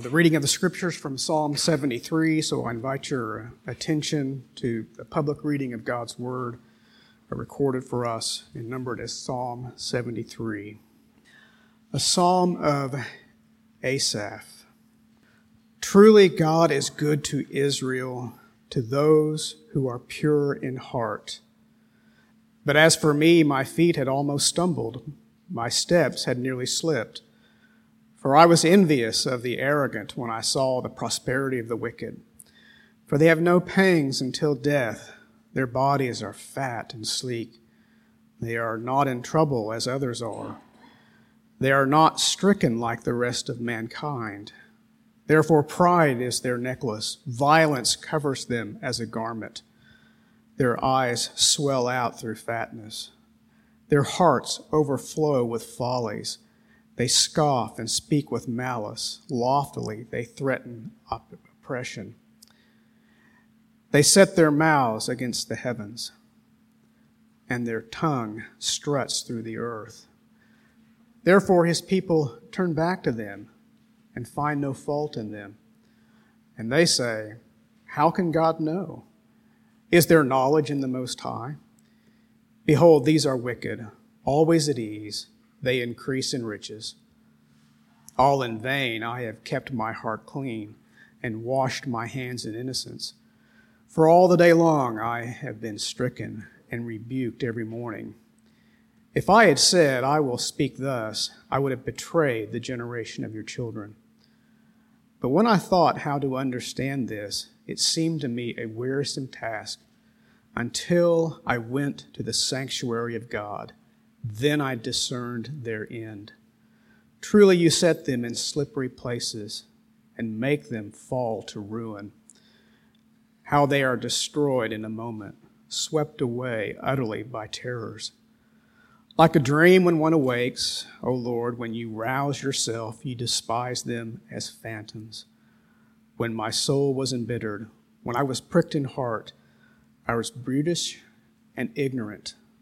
The reading of the scriptures from Psalm 73, so I invite your attention to the public reading of God's Word uh, recorded for us and numbered as Psalm 73. A psalm of Asaph. Truly, God is good to Israel, to those who are pure in heart. But as for me, my feet had almost stumbled, my steps had nearly slipped. For I was envious of the arrogant when I saw the prosperity of the wicked. For they have no pangs until death. Their bodies are fat and sleek. They are not in trouble as others are. They are not stricken like the rest of mankind. Therefore, pride is their necklace. Violence covers them as a garment. Their eyes swell out through fatness. Their hearts overflow with follies. They scoff and speak with malice. Loftily, they threaten oppression. They set their mouths against the heavens, and their tongue struts through the earth. Therefore, his people turn back to them and find no fault in them. And they say, How can God know? Is there knowledge in the Most High? Behold, these are wicked, always at ease they increase in riches. All in vain I have kept my heart clean and washed my hands in innocence. For all the day long I have been stricken and rebuked every morning. If I had said, I will speak thus, I would have betrayed the generation of your children. But when I thought how to understand this, it seemed to me a wearisome task until I went to the sanctuary of God. Then I discerned their end. Truly, you set them in slippery places and make them fall to ruin. How they are destroyed in a moment, swept away utterly by terrors. Like a dream when one awakes, O Lord, when you rouse yourself, you despise them as phantoms. When my soul was embittered, when I was pricked in heart, I was brutish and ignorant.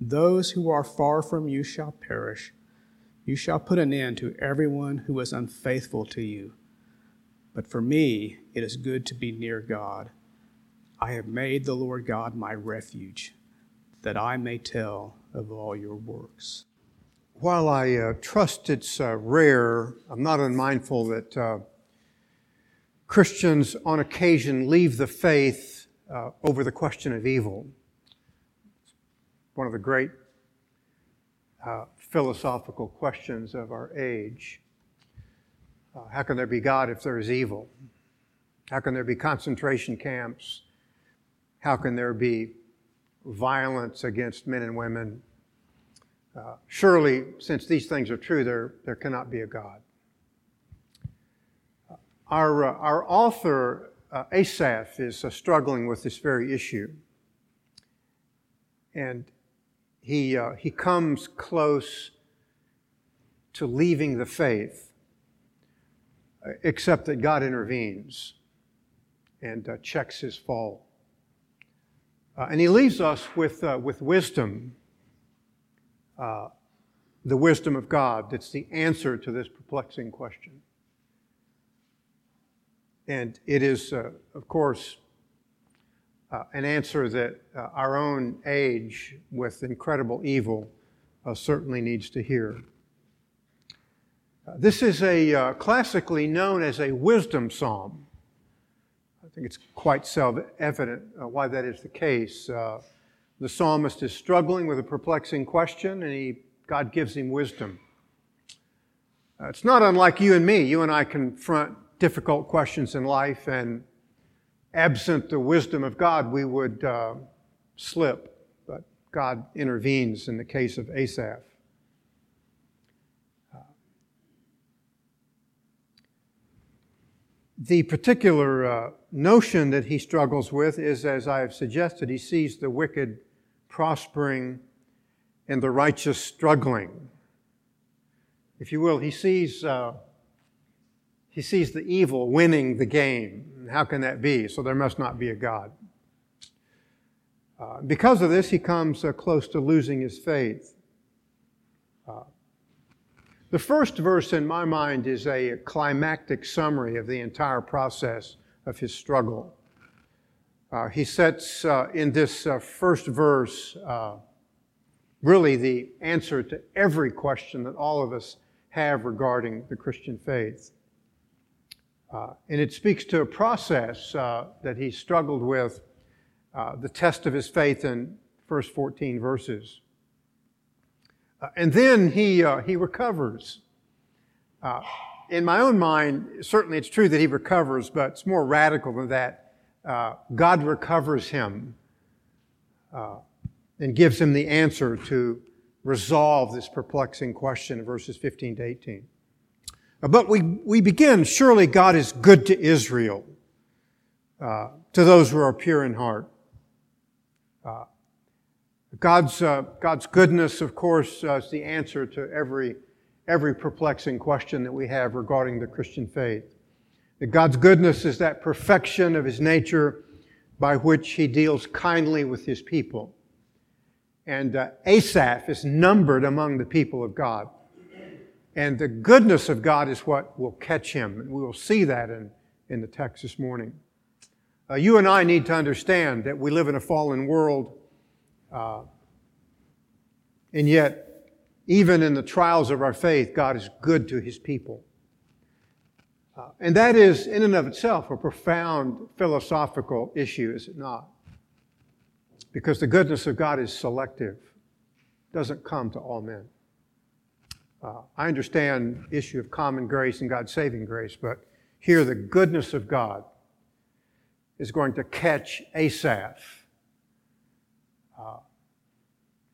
those who are far from you shall perish. You shall put an end to everyone who is unfaithful to you. But for me, it is good to be near God. I have made the Lord God my refuge, that I may tell of all your works. While I uh, trust it's uh, rare, I'm not unmindful that uh, Christians on occasion leave the faith uh, over the question of evil one of the great uh, philosophical questions of our age. Uh, how can there be God if there is evil? How can there be concentration camps? How can there be violence against men and women? Uh, surely, since these things are true, there, there cannot be a God. Our, uh, our author, uh, Asaph, is uh, struggling with this very issue. And he, uh, he comes close to leaving the faith, except that God intervenes and uh, checks his fall. Uh, and he leaves us with, uh, with wisdom, uh, the wisdom of God that's the answer to this perplexing question. And it is, uh, of course, uh, an answer that uh, our own age with incredible evil uh, certainly needs to hear. Uh, this is a uh, classically known as a wisdom psalm. I think it's quite self-evident uh, why that is the case. the psalmist is struggling with a perplexing question, and he, God gives him wisdom. it's not unlike you and me. You and I confront difficult questions in life, and absent the wisdom of God, we would uh, slip. But God intervenes in the case of Asaph. the particular uh, notion that he struggles with is, as I have suggested, he sees the wicked prospering and the righteous struggling. If you will, he sees, uh, he sees the evil winning the game. How can that be? So there must not be a God. Uh, because of this, he comes uh, close to losing his faith. Uh, the first verse in my mind is a climactic summary of the entire process of his struggle. Uh, he sets uh, in this uh, first verse really the answer to every question that all of us have regarding the Christian faith. Uh, and it speaks to a process uh, that he struggled with, the test of his faith in first 14 verses. Uh, and then he, uh, he recovers. Uh, in my own mind, certainly it's true that he recovers, but it's more radical than that. Uh, God recovers him uh, and gives him the answer to resolve this perplexing question in verses 15 to 18. Uh, but we, we begin, surely God is good to Israel, to those who are pure in heart. God's, uh, God's goodness, of course, uh, is the answer to every, every perplexing question that we have regarding the Christian faith. That God's goodness is that perfection of His nature by which He deals kindly with His people. And uh, Asaph is numbered among the people of God. And the goodness of God is what will catch him. And we will see that in, in the text this morning. Uh, you and I need to understand that we live in a fallen world uh, and yet, even in the trials of our faith, God is good to his people. Uh, and that is, in and of itself, a profound philosophical issue, is it not? Because the goodness of God is selective, doesn't come to all men. Uh, I understand issue of common grace and God's saving grace, but here the goodness of God is going to catch Asaph uh,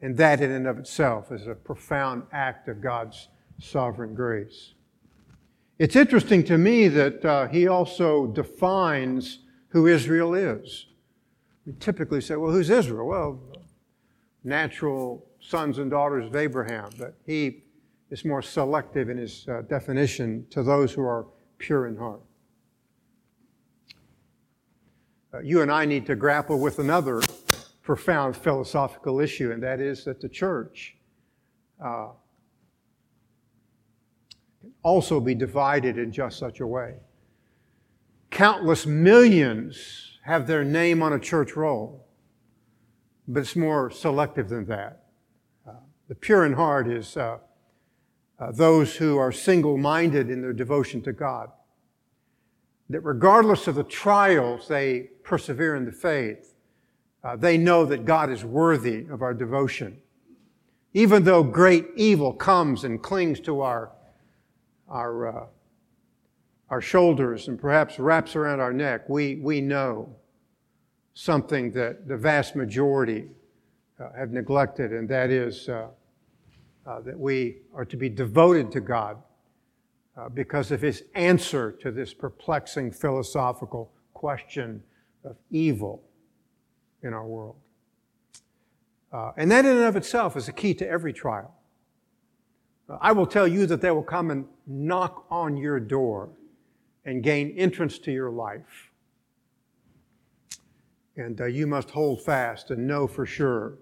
and that in and of itself is a profound act of God's sovereign grace. It's interesting to me that uh, he also defines who Israel is. We typically say, well, who's Israel? Well, natural sons and daughters of Abraham, but he is more selective in his uh, definition to those who are pure in heart. Uh, you and I need to grapple with another profound philosophical issue, and that is that the church uh, can also be divided in just such a way. Countless millions have their name on a church roll, but it's more selective than that. Uh, the pure in heart is uh, uh those who are single minded in their devotion to God. That regardless of the trials, they persevere in the faith uh, they know that God is worthy of our devotion. Even though great evil comes and clings to our, our, uh, our shoulders and perhaps wraps around our neck, we, we know something that the vast majority uh, have neglected, and that is uh, that we are to be devoted to God uh, because of His answer to this perplexing philosophical question of evil in our world. Uh, and that in and of itself is a key to every trial. Uh, I will tell you that they will come and knock on your door and gain entrance to your life. And uh, you must hold fast and know for sure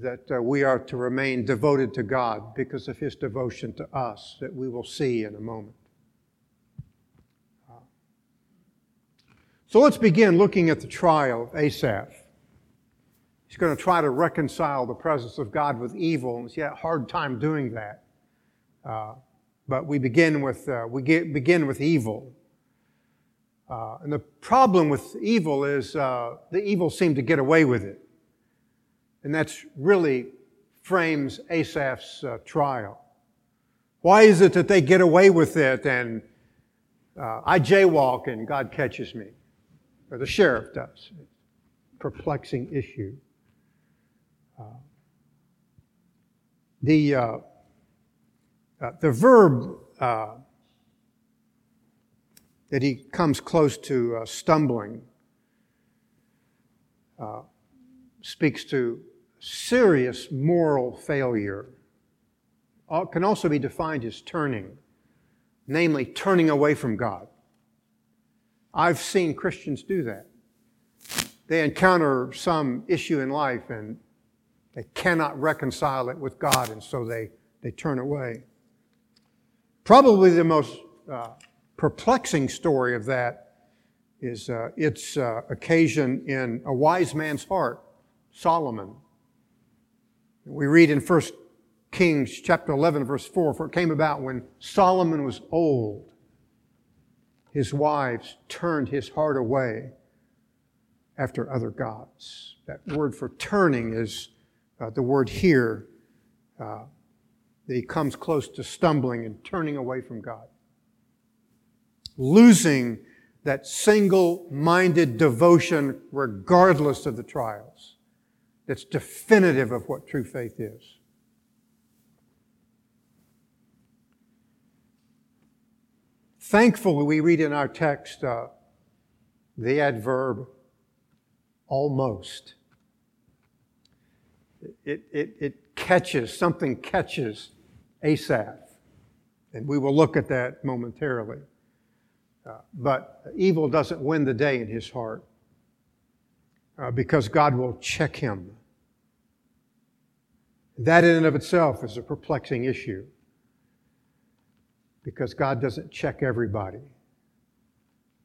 that uh, we are to remain devoted to God because of His devotion to us, that we will see in a moment. So let's begin looking at the trial of Asaph. He's going to try to reconcile the presence of God with evil, and he's had a hard time doing that. Uh, but we begin with, uh, we get, begin with evil. Uh, and the problem with evil is uh, the evil seem to get away with it. And that's really frames Asaph's uh, trial. Why is it that they get away with it and uh, I jaywalk and God catches me? or the sheriff does. Perplexing issue. Uh, the, uh, uh, the verb uh, that he comes close to uh, stumbling, speaks to serious moral failure. Uh, can also be defined as turning, namely turning away from God. I've seen Christians do that. They encounter some issue in life and they cannot reconcile it with God, and so they, they turn away. Probably the most uh, perplexing story of that is uh, its uh, occasion in a wise man's heart, Solomon. We read in 1 Kings chapter 11, verse 4 For it came about when Solomon was old, his wives turned his heart away after other gods. That word for turning is uh, the word here, uh, that he comes close to stumbling and turning away from God. Losing that single minded devotion regardless of the trials. That's definitive of what true faith is. Thankfully, we read in our text uh, the adverb almost. It, it, it catches, something catches Asaph. And we will look at that momentarily. Uh, but evil doesn't win the day in his heart uh, because God will check him. That in and of itself is a perplexing issue because God doesn't check everybody,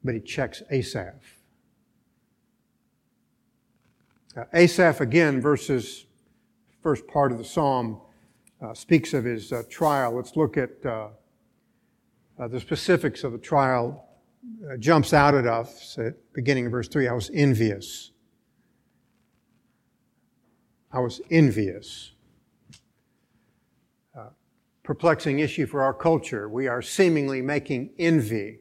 but He checks Asaph. Uh, Asaph, again, verses first part of the psalm, uh, speaks of his uh, trial. Let's look at uh, uh, the specifics of the trial. Uh, jumps out at us at beginning of verse 3. I was envious. I was envious perplexing issue for our culture. We are seemingly making envy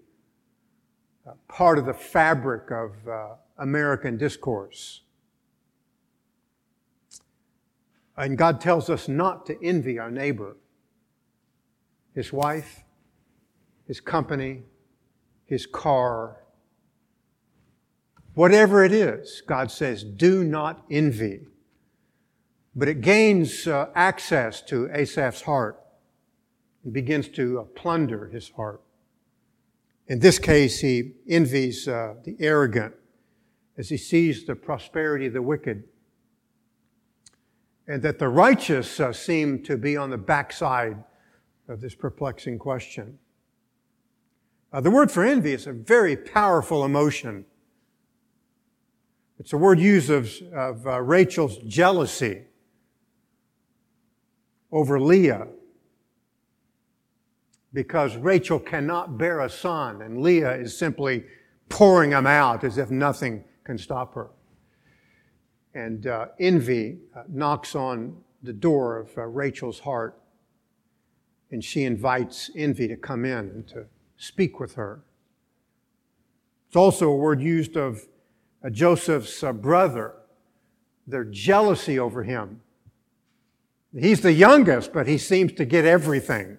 uh, part of the fabric of uh, American discourse. And God tells us not to envy our neighbor, his wife, his company, his car. Whatever it is, God says, do not envy. But it gains uh, access to Asaph's heart begins to uh, plunder his heart. In this case, he envies uh, the arrogant as he sees the prosperity of the wicked, and that the righteous uh, seem to be on the backside of this perplexing question. Uh, the word for envy is a very powerful emotion. It's a word used of, of uh, Rachel's jealousy over Leah because Rachel cannot bear a son, and Leah is simply pouring them out as if nothing can stop her. And uh, envy uh, knocks on the door of uh, Rachel's heart, and she invites envy to come in and to speak with her. It's also a word used of uh, Joseph's uh, brother, their jealousy over him. He's the youngest, but he seems to get everything.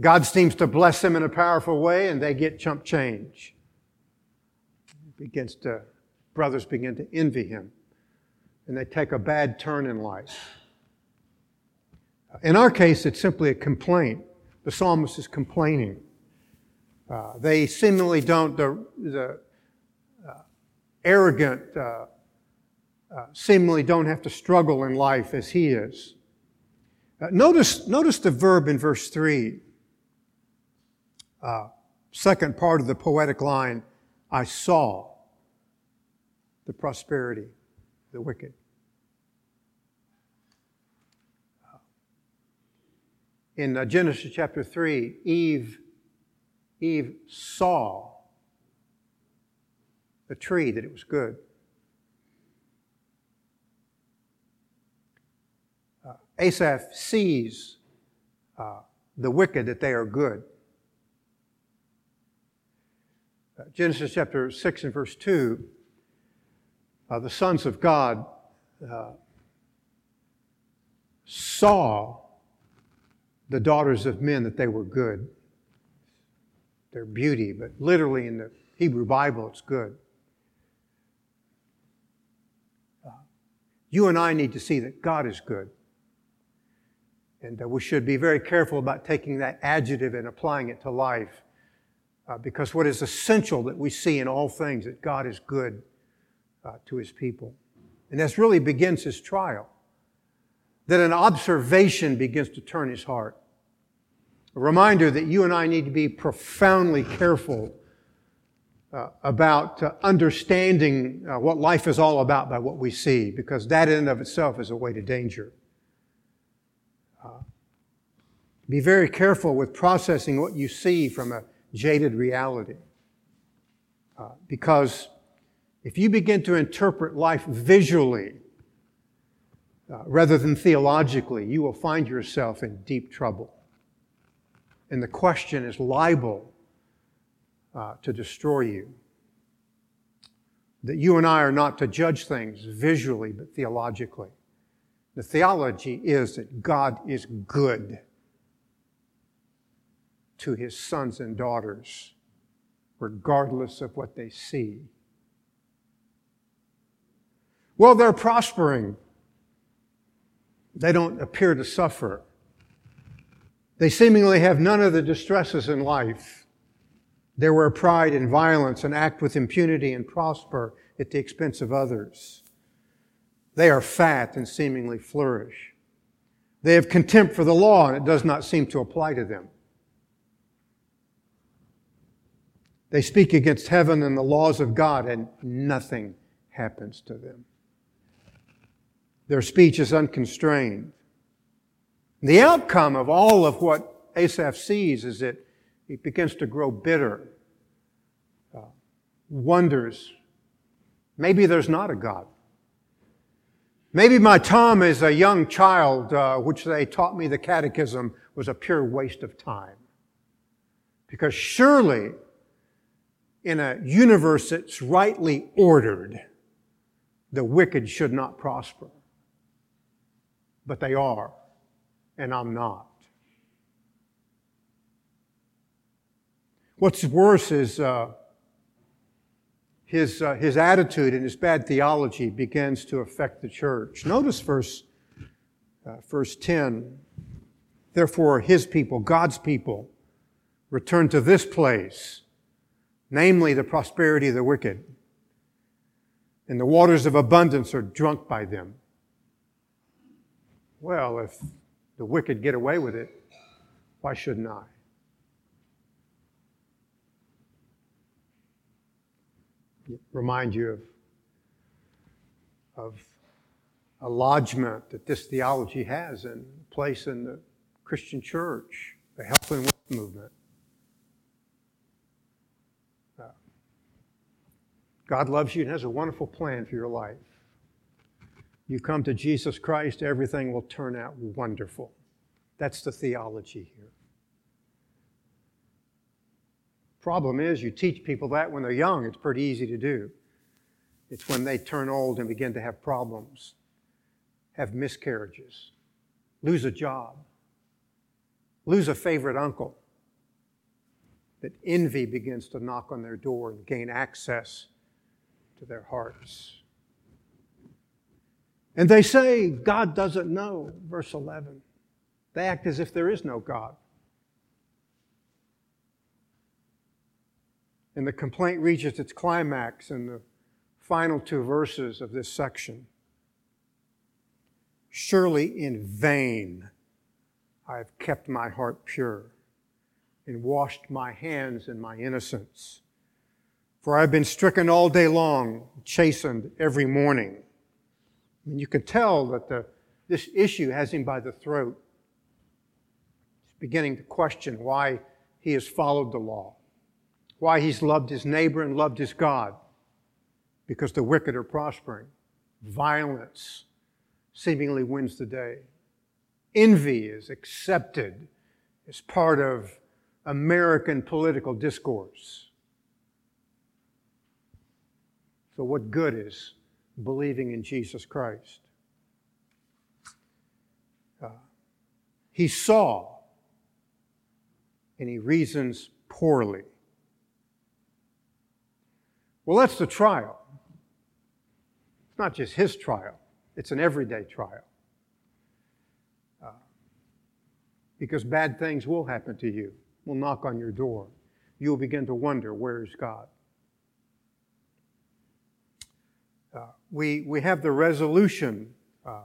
God seems to bless them in a powerful way and they get chump change. Begins to, brothers begin to envy him and they take a bad turn in life. In our case, it's simply a complaint. The psalmist is complaining. Uh, they seemingly don't, the, the uh, arrogant uh, uh seemingly don't have to struggle in life as he is. Uh, notice, notice the verb in verse 3 uh, second part of the poetic line, I saw the prosperity of the wicked. Uh, in uh, Genesis chapter 3, Eve, Eve saw the tree that it was good. Uh, Asaph sees uh, the wicked that they are good. Uh, Genesis chapter 6 and verse 2, uh, the sons of God uh, saw the daughters of men that they were good. their beauty, but literally in the Hebrew Bible, it's good. Uh, you and I need to see that God is good. And that we should be very careful about taking that adjective and applying it to life. Uh, because what is essential that we see in all things, that God is good uh, to his people. And this really begins his trial. That an observation begins to turn his heart. A reminder that you and I need to be profoundly careful uh, about uh, understanding uh, what life is all about by what we see, because that in and of itself is a way to danger. Uh, be very careful with processing what you see from a jaded reality. Uh, because if you begin to interpret life visually uh, rather than theologically, you will find yourself in deep trouble. And the question is liable uh, to destroy you. That you and I are not to judge things visually, but theologically. The theology is that God is good to his sons and daughters, regardless of what they see. Well, they're prospering. They don't appear to suffer. They seemingly have none of the distresses in life. They wear pride and violence and act with impunity and prosper at the expense of others. They are fat and seemingly flourish. They have contempt for the law and it does not seem to apply to them. They speak against heaven and the laws of God and nothing happens to them. Their speech is unconstrained. The outcome of all of what Asaph sees is that he begins to grow bitter, uh, wonders, maybe there's not a God. Maybe my time as a young child, uh, which they taught me the catechism, was a pure waste of time. Because surely, in a universe that's rightly ordered, the wicked should not prosper but they are, and I'm not. What's worse is uh, his, uh, his attitude and his bad theology begins to affect the church. Notice verse, uh, verse 10. Therefore, his people, God's people, return to this place, namely the prosperity of the wicked. And the waters of abundance are drunk by them. Well, if the wicked get away with it, why shouldn't I? Remind you of, of a lodgment that this theology has in place in the Christian church, the health and wealth movement. God loves you and has a wonderful plan for your life. You come to Jesus Christ, everything will turn out wonderful. That's the theology here. Problem is, you teach people that when they're young, it's pretty easy to do. It's when they turn old and begin to have problems, have miscarriages, lose a job, lose a favorite uncle, that envy begins to knock on their door and gain access to their hearts. And they say God doesn't know, verse 11. They act as if there is no God. And the complaint reaches its climax in the final two verses of this section. Surely in vain I have kept my heart pure and washed my hands in my innocence. For I've been stricken all day long, chastened every morning. I mean, you can tell that the, this issue has him by the throat. He's beginning to question why he has followed the law, why he's loved his neighbor and loved his God, because the wicked are prospering. Violence seemingly wins the day. Envy is accepted as part of American political discourse. So, what good is believing in Jesus Christ. Uh, he saw and he reasons poorly. Well, that's the trial. It's not just his trial, it's an everyday trial. Uh, because bad things will happen to you, will knock on your door. You'll begin to wonder, where is God? Uh, we, we have the resolution uh,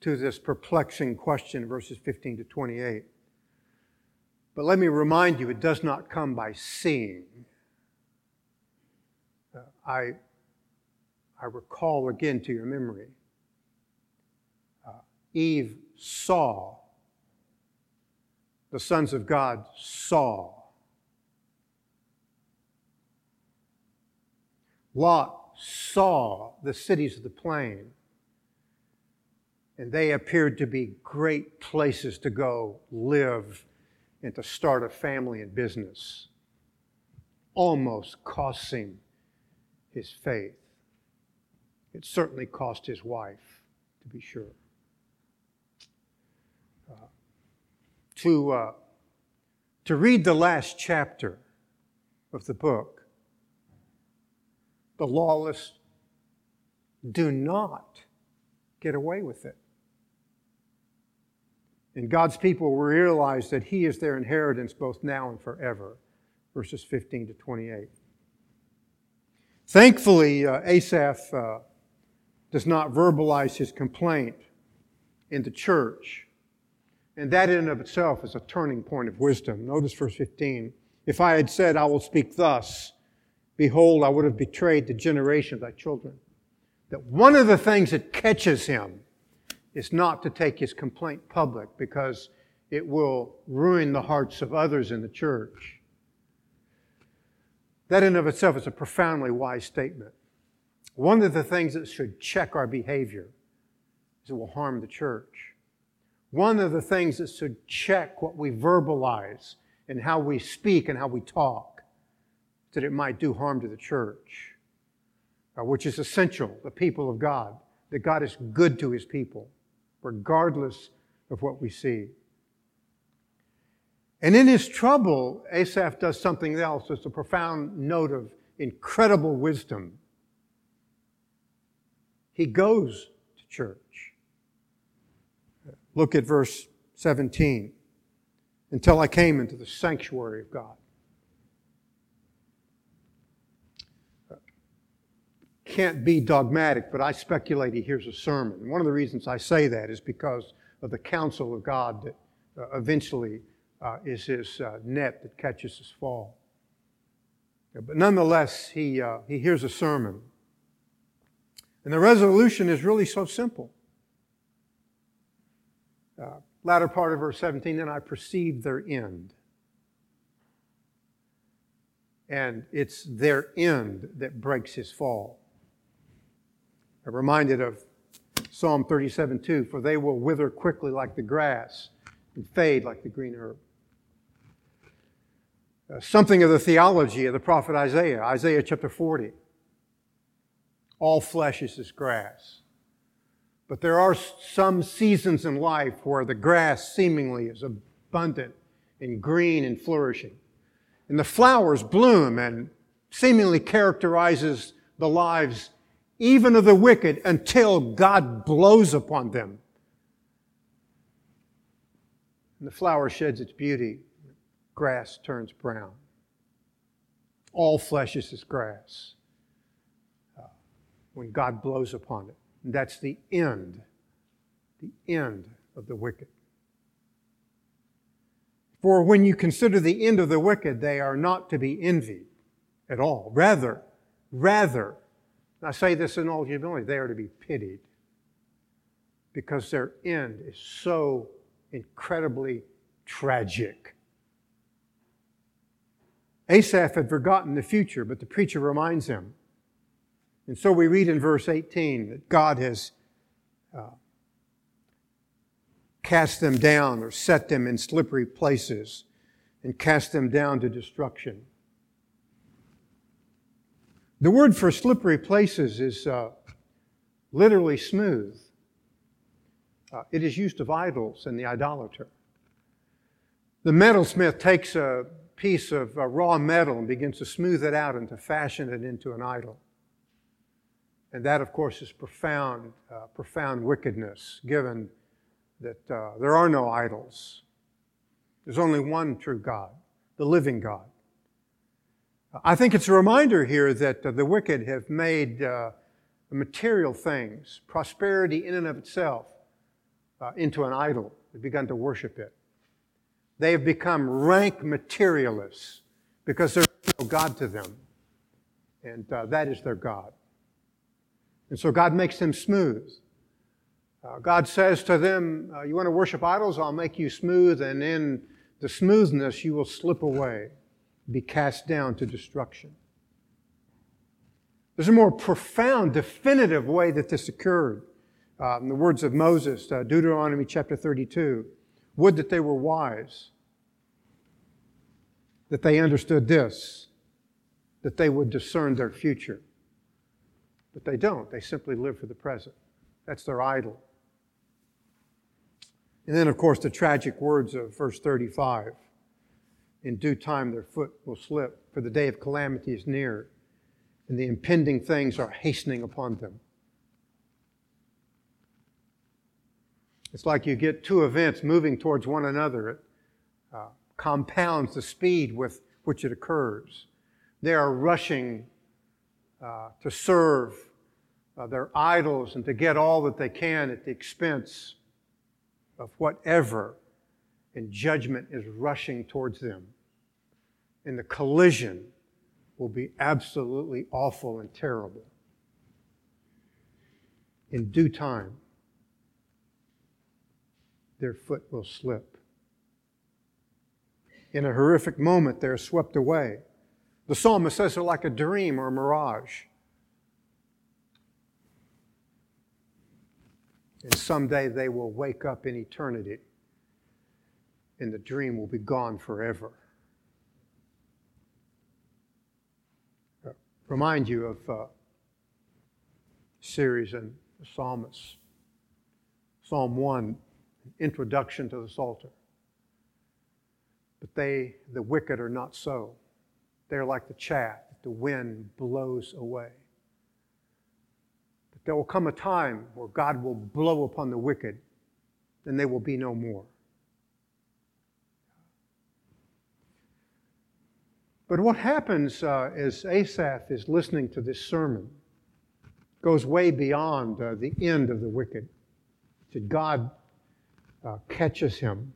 to this perplexing question, verses 15 to 28. But let me remind you, it does not come by seeing. Uh, I, I recall again to your memory uh, Eve saw, the sons of God saw. Lot saw the cities of the plain, and they appeared to be great places to go live and to start a family and business. Almost cost him his faith. It certainly cost his wife, to be sure. Uh, to, uh, to read the last chapter of the book, the lawless do not get away with it. And God's people will realize that He is their inheritance both now and forever. Verses 15 to 28. Thankfully, uh, Asaph uh, does not verbalize his complaint in the church. And that in and of itself is a turning point of wisdom. Notice verse 15. If I had said, I will speak thus, behold, I would have betrayed the generation of thy children. That one of the things that catches him is not to take his complaint public because it will ruin the hearts of others in the church. That in of itself is a profoundly wise statement. One of the things that should check our behavior is it will harm the church. One of the things that should check what we verbalize and how we speak and how we talk, that it might do harm to the church, uh, which is essential, the people of God, that God is good to his people regardless of what we see. And in his trouble, Asaph does something else. It's a profound note of incredible wisdom. He goes to church. Look at verse 17. Until I came into the sanctuary of God. Can't be dogmatic, but I speculate he hears a sermon. And one of the reasons I say that is because of the counsel of God that uh, eventually uh, is his uh, net that catches his fall. But nonetheless, he, uh, he hears a sermon. And the resolution is really so simple. Uh, latter part of verse 17, then I perceived their end. And it's their end that breaks his fall. I'm reminded of Psalm 37 2 For they will wither quickly like the grass and fade like the green herb. Uh, something of the theology of the prophet Isaiah, Isaiah chapter 40. All flesh is as grass. But there are some seasons in life where the grass seemingly is abundant and green and flourishing. And the flowers bloom and seemingly characterizes the lives even of the wicked, until God blows upon them. And the flower sheds its beauty, grass turns brown. All flesh is as grass uh, when God blows upon it. And that's the end, the end of the wicked. For when you consider the end of the wicked, they are not to be envied at all. Rather, rather, and I say this in all humility, they are to be pitied because their end is so incredibly tragic. Asaph had forgotten the future, but the preacher reminds him. And so we read in verse 18 that God has uh, cast them down or set them in slippery places and cast them down to destruction. The word for slippery places is uh, literally smooth. Uh, it is used of idols and the idolater. The metalsmith takes a piece of uh, raw metal and begins to smooth it out and to fashion it into an idol. And that, of course, is profound, uh, profound wickedness, given that uh, there are no idols. There's only one true God, the living God. I think it's a reminder here that uh, the wicked have made uh, material things, prosperity in and of itself, uh, into an idol. They've begun to worship it. They have become rank materialists because there's no God to them. And uh, that is their God. And so God makes them smooth. Uh, God says to them, uh, You want to worship idols? I'll make you smooth, and in the smoothness you will slip away, be cast down to destruction. There's a more profound, definitive way that this occurred. Uh, in the words of Moses, uh, Deuteronomy chapter 32 Would that they were wise, that they understood this, that they would discern their future. But they don't. They simply live for the present. That's their idol. And then, of course, the tragic words of verse 35 In due time their foot will slip, for the day of calamity is near, and the impending things are hastening upon them. It's like you get two events moving towards one another. It uh, compounds the speed with which it occurs. They are rushing uh, to serve uh, their idols and to get all that they can at the expense of whatever, and judgment is rushing towards them. And the collision will be absolutely awful and terrible. In due time, their foot will slip. In a horrific moment, they're swept away. The psalmist says they're like a dream or a mirage. And someday they will wake up in eternity and the dream will be gone forever. Uh, remind you of a uh, series in the psalmists. Psalm 1, introduction to the Psalter. But they, the wicked, are not so. They're like the chaff that the wind blows away. But there will come a time where God will blow upon the wicked, and they will be no more. But what happens uh, as Asaph is listening to this sermon goes way beyond uh, the end of the wicked. That God uh, catches him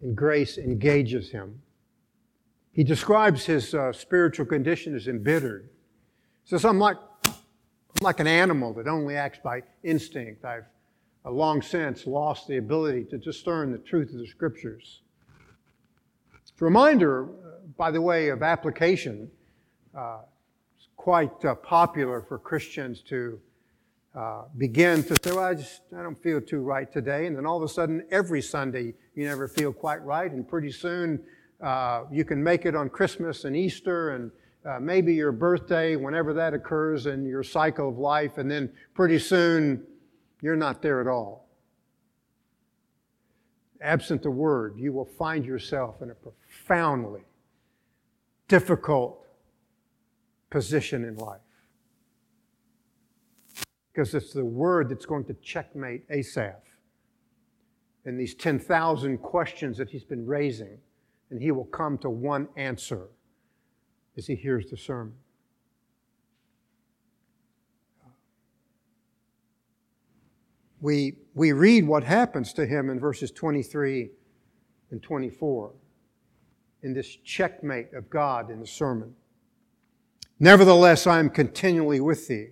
and grace engages him. He describes his uh, spiritual condition as embittered. He says, I'm like, I'm like an animal that only acts by instinct. I've uh, long since lost the ability to discern the truth of the scriptures. It's a reminder, uh, by the way of application, uh, it's quite uh, popular for Christians to uh, begin to say, well, I just, I don't feel too right today. And then all of a sudden, every Sunday, you never feel quite right. And pretty soon, uh, you can make it on Christmas and Easter and uh, maybe your birthday, whenever that occurs in your cycle of life. And then pretty soon, you're not there at all. Absent the word, you will find yourself in a profoundly difficult position in life because it's the word that's going to checkmate Asaph and these 10,000 questions that he's been raising. And he will come to one answer as he hears the sermon. We, we read what happens to him in verses 23 and 24 in this checkmate of God in the sermon. Nevertheless, I am continually with thee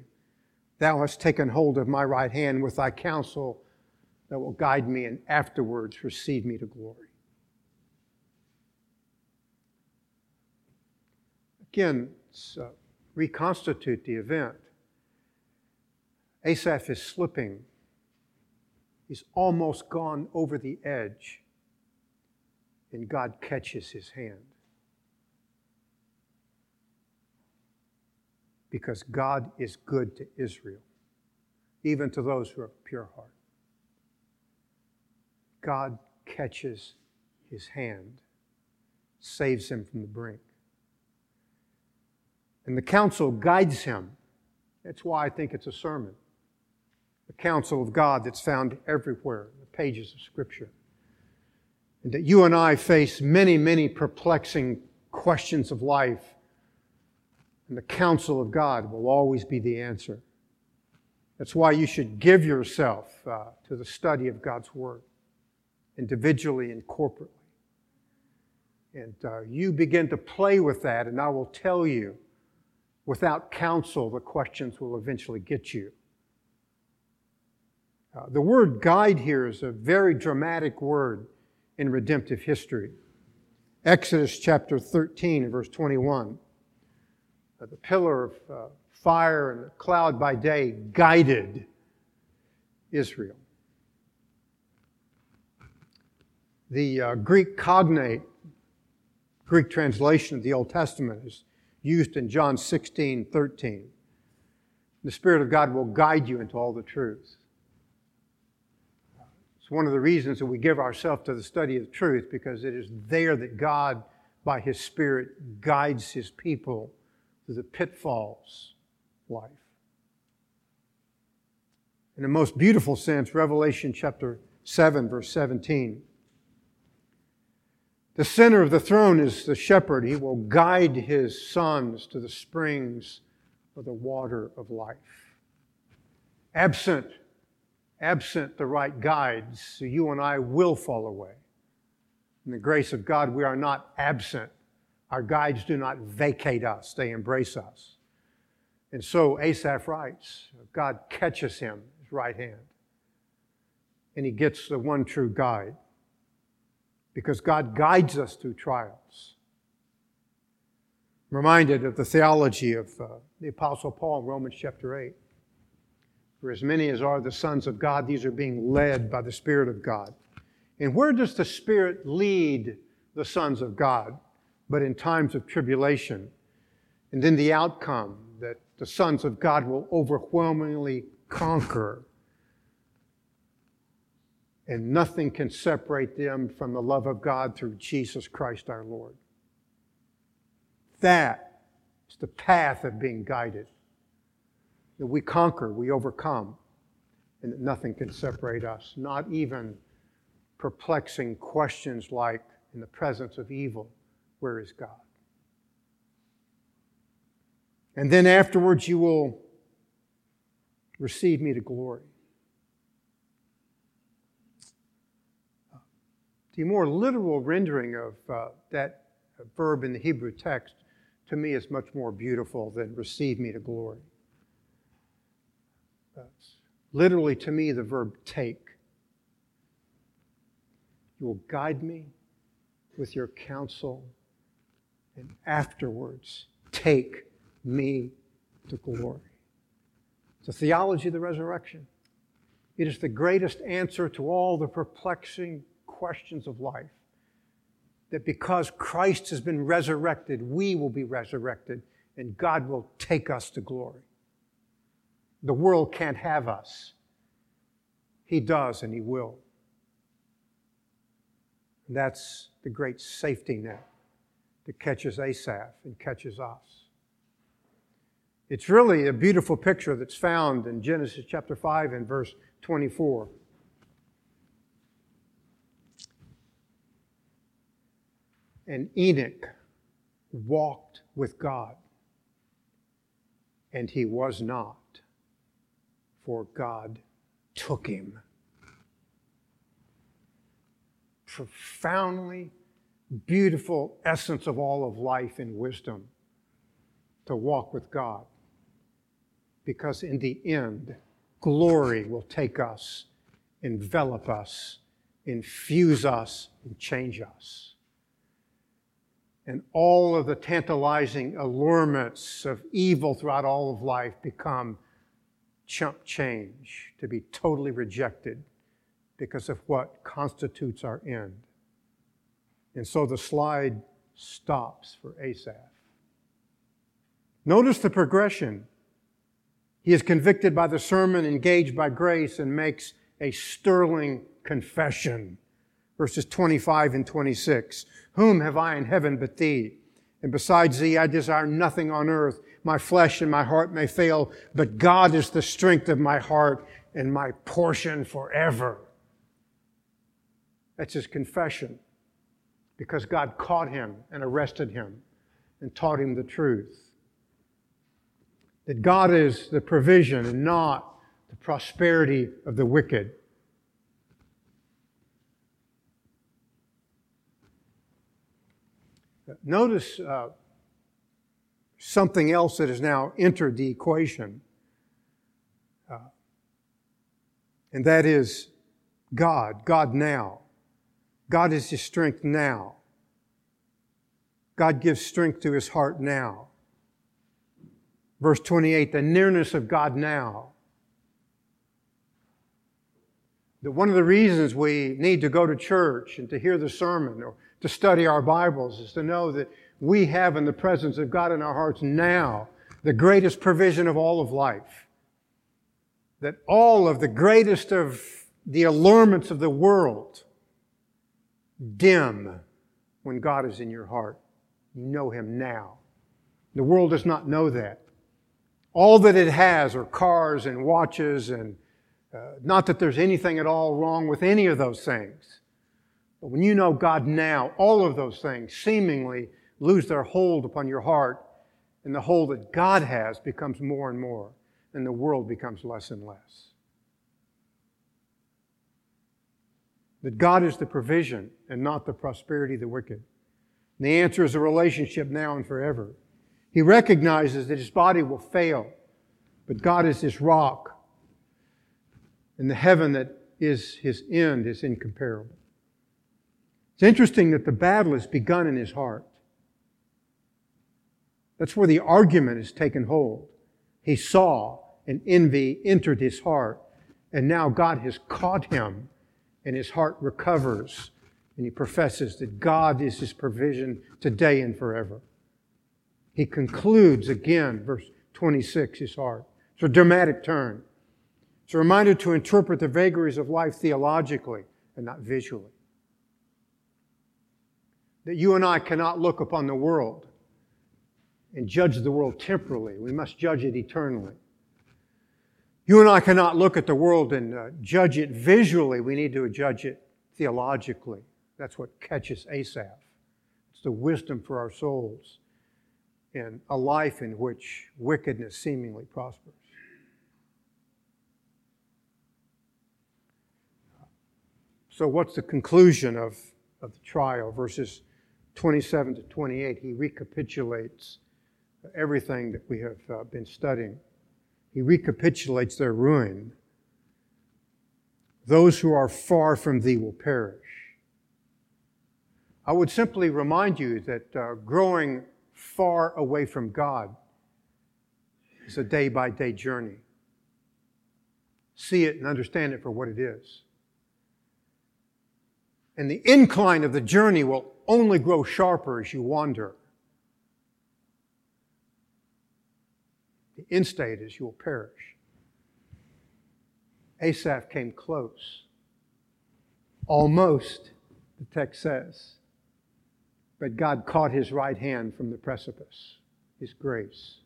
Thou hast taken hold of my right hand with thy counsel that will guide me and afterwards receive me to glory. Again, uh, reconstitute the event. Asaph is slipping. He's almost gone over the edge, and God catches his hand. because God is good to Israel, even to those who are pure heart. God catches his hand, saves him from the brink. And the counsel guides him. That's why I think it's a sermon. The counsel of God that's found everywhere in the pages of Scripture. And that you and I face many, many perplexing questions of life. And the counsel of God will always be the answer. That's why you should give yourself uh, to the study of God's Word, individually and corporately. And uh, you begin to play with that, and I will tell you without counsel, the questions will eventually get you. Uh, the word guide here is a very dramatic word in redemptive history. Exodus chapter 13 verse 21. Uh, the pillar of uh, fire and the cloud by day guided Israel. The uh, Greek cognate, Greek translation of the Old Testament is used in John 16, 13. The Spirit of God will guide you into all the truth. One of the reasons that we give ourselves to the study of truth because it is there that God, by His Spirit, guides His people through the pitfalls of life. In the most beautiful sense, Revelation chapter 7, verse 17 the center of the throne is the shepherd. He will guide his sons to the springs of the water of life. Absent, absent the right guides, you and I will fall away. In the grace of God, we are not absent. Our guides do not vacate us, they embrace us. And so Asaph writes God catches him, his right hand, and he gets the one true guide because God guides us through trials. I'm reminded of the theology of uh, the Apostle Paul in Romans chapter 8. For as many as are the sons of God, these are being led by the Spirit of God. And where does the Spirit lead the sons of God? But in times of tribulation. And then the outcome that the sons of God will overwhelmingly conquer and nothing can separate them from the love of God through Jesus Christ our Lord. That is the path of being guided. That we conquer, we overcome, and that nothing can separate us, not even perplexing questions like, in the presence of evil, where is God? And then afterwards, you will receive me to glory. The more literal rendering of uh, that verb in the Hebrew text, to me, is much more beautiful than receive me to glory. That's literally, to me, the verb take. You will guide me with your counsel, and afterwards take me to glory. It's a theology of the resurrection. It is the greatest answer to all the perplexing questions of life. That because Christ has been resurrected, we will be resurrected and God will take us to glory. The world can't have us. He does and He will. And that's the great safety net that catches Asaph and catches us. It's really a beautiful picture that's found in Genesis chapter 5 and verse 24. And Enoch walked with God, and he was not, for God took him. Profoundly beautiful essence of all of life and wisdom to walk with God. Because in the end, glory will take us, envelop us, infuse us, and change us and all of the tantalizing allurements of evil throughout all of life become chump change, to be totally rejected because of what constitutes our end. And so the slide stops for Asaph. Notice the progression. He is convicted by the sermon, engaged by grace, and makes a sterling confession Verses 25 and 26. Whom have I in heaven but thee? And besides thee, I desire nothing on earth. My flesh and my heart may fail, but God is the strength of my heart and my portion forever. That's his confession because God caught him and arrested him and taught him the truth. That God is the provision and not the prosperity of the wicked. Notice uh, something else that has now entered the equation, uh, and that is God, God now. God is his strength now. God gives strength to his heart now. Verse 28 the nearness of God now. That one of the reasons we need to go to church and to hear the sermon or to study our Bibles is to know that we have in the presence of God in our hearts now the greatest provision of all of life. That all of the greatest of the allurements of the world dim when God is in your heart. You know Him now. The world does not know that. All that it has are cars and watches, and uh, not that there's anything at all wrong with any of those things. But when you know God now, all of those things seemingly lose their hold upon your heart, and the hold that God has becomes more and more, and the world becomes less and less. That God is the provision and not the prosperity of the wicked. And the answer is a relationship now and forever. He recognizes that his body will fail, but God is his rock, and the heaven that is his end is incomparable. It's interesting that the battle has begun in his heart. That's where the argument has taken hold. He saw and envy entered his heart, and now God has caught him, and his heart recovers, and he professes that God is his provision today and forever. He concludes again, verse 26, his heart. It's a dramatic turn. It's a reminder to interpret the vagaries of life theologically and not visually that you and I cannot look upon the world and judge the world temporally. We must judge it eternally. You and I cannot look at the world and uh, judge it visually. We need to judge it theologically. That's what catches Asaph. It's the wisdom for our souls in a life in which wickedness seemingly prospers. So, what's the conclusion of, of the trial? Verses 27 to 28, he recapitulates everything that we have uh, been studying. He recapitulates their ruin. Those who are far from thee will perish. I would simply remind you that uh, growing far away from God is a day by day journey. See it and understand it for what it is. And the incline of the journey will only grow sharper as you wander. The end state is you will perish. Asaph came close. Almost, the text says. But God caught his right hand from the precipice, his grace.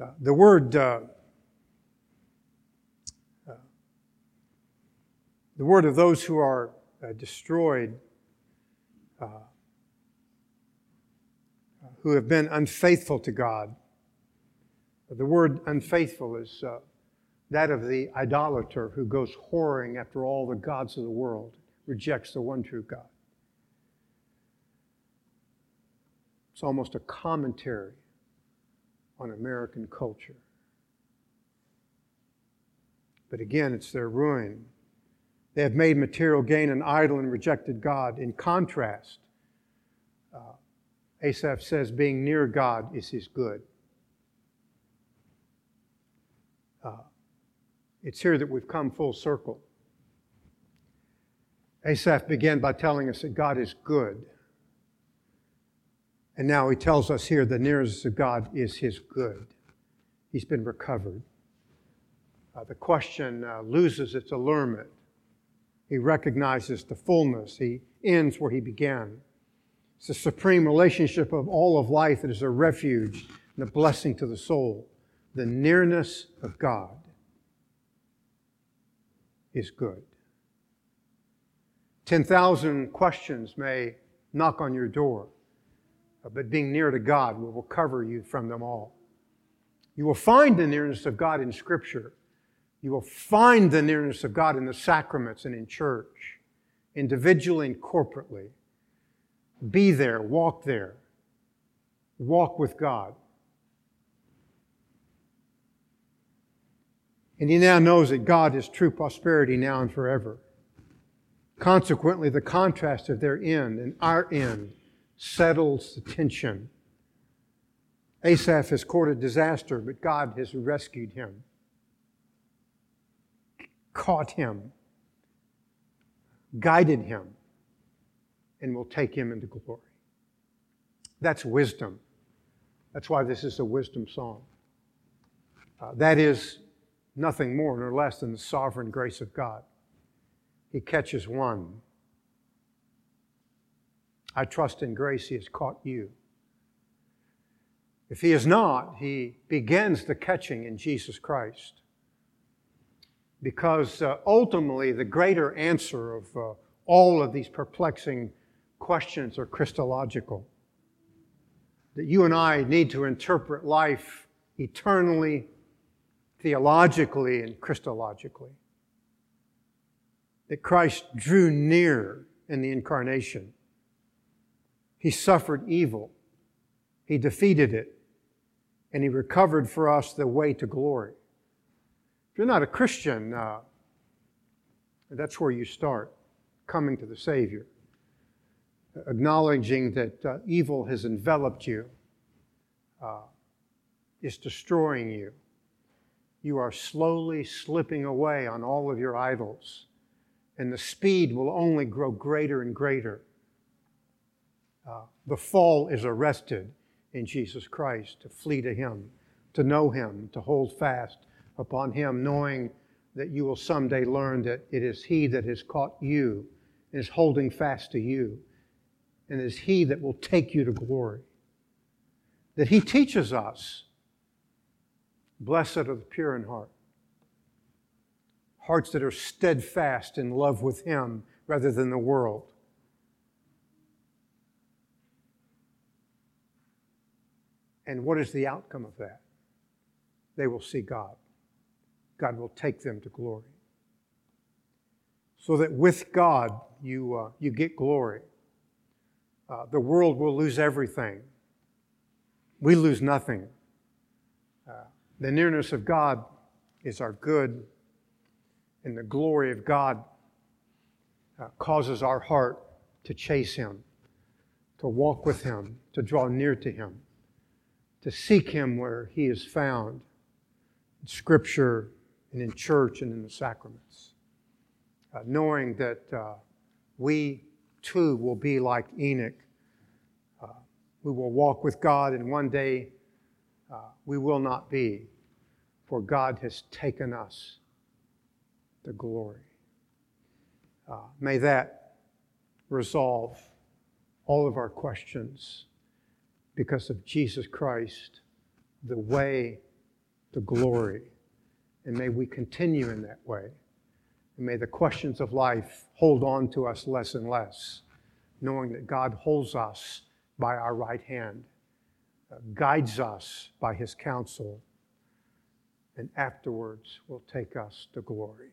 Uh, the word uh, the word of those who are uh, destroyed, uh, who have been unfaithful to God. The word unfaithful is uh, that of the idolater who goes whoring after all the gods of the world, rejects the one true God. It's almost a commentary on American culture. But again, it's their ruin they have made material gain an idol and rejected God. In contrast, uh, Asaph says being near God is his good. Uh, it's here that we've come full circle. Asaph began by telling us that God is good. And now he tells us here the nearest of God is his good. He's been recovered. Uh, the question uh, loses its allurement He recognizes the fullness. He ends where he began. It's the supreme relationship of all of life that is a refuge and a blessing to the soul. The nearness of God is good. 10,000 questions may knock on your door, but being near to God will recover you from them all. You will find the nearness of God in Scripture. You will find the nearness of God in the sacraments and in church, individually and corporately. Be there, walk there, walk with God. And he now knows that God is true prosperity now and forever. Consequently, the contrast of their end and our end settles the tension. Asaph has courted disaster, but God has rescued him, caught him, guided him, and will take him into glory. That's wisdom. That's why this is a wisdom song. Uh, that is nothing more nor less than the sovereign grace of God. He catches one. I trust in grace he has caught you. If he is not, he begins the catching in Jesus Christ. Because uh, ultimately, the greater answer of uh, all of these perplexing questions are Christological. That you and I need to interpret life eternally, theologically, and Christologically that Christ drew near in the incarnation. He suffered evil, He defeated it, and He recovered for us the way to glory. You're not a Christian, uh, that's where you start coming to the Savior, acknowledging that uh, evil has enveloped you, uh, is destroying you. You are slowly slipping away on all of your idols and the speed will only grow greater and greater. Uh, the fall is arrested in Jesus Christ to flee to Him, to know Him, to hold fast upon Him, knowing that you will someday learn that it is He that has caught you and is holding fast to you, and is He that will take you to glory. That He teaches us, blessed are the pure in heart hearts that are steadfast in love with Him rather than the world. And what is the outcome of that? They will see God. God will take them to glory. So that with God, you, uh, you get glory. Uh, the world will lose everything. We lose nothing. Uh, the nearness of God is our good and the glory of God uh, causes our heart to chase Him, to walk with Him, to draw near to Him, to seek Him where He is found Scripture and in church and in the sacraments, uh, knowing that uh, we too will be like Enoch. Uh, we will walk with God, and one day uh, we will not be, for God has taken us the glory. Uh, may that resolve all of our questions because of Jesus Christ, the way to glory. And may we continue in that way. And may the questions of life hold on to us less and less, knowing that God holds us by our right hand, uh, guides us by his counsel, and afterwards will take us to glory.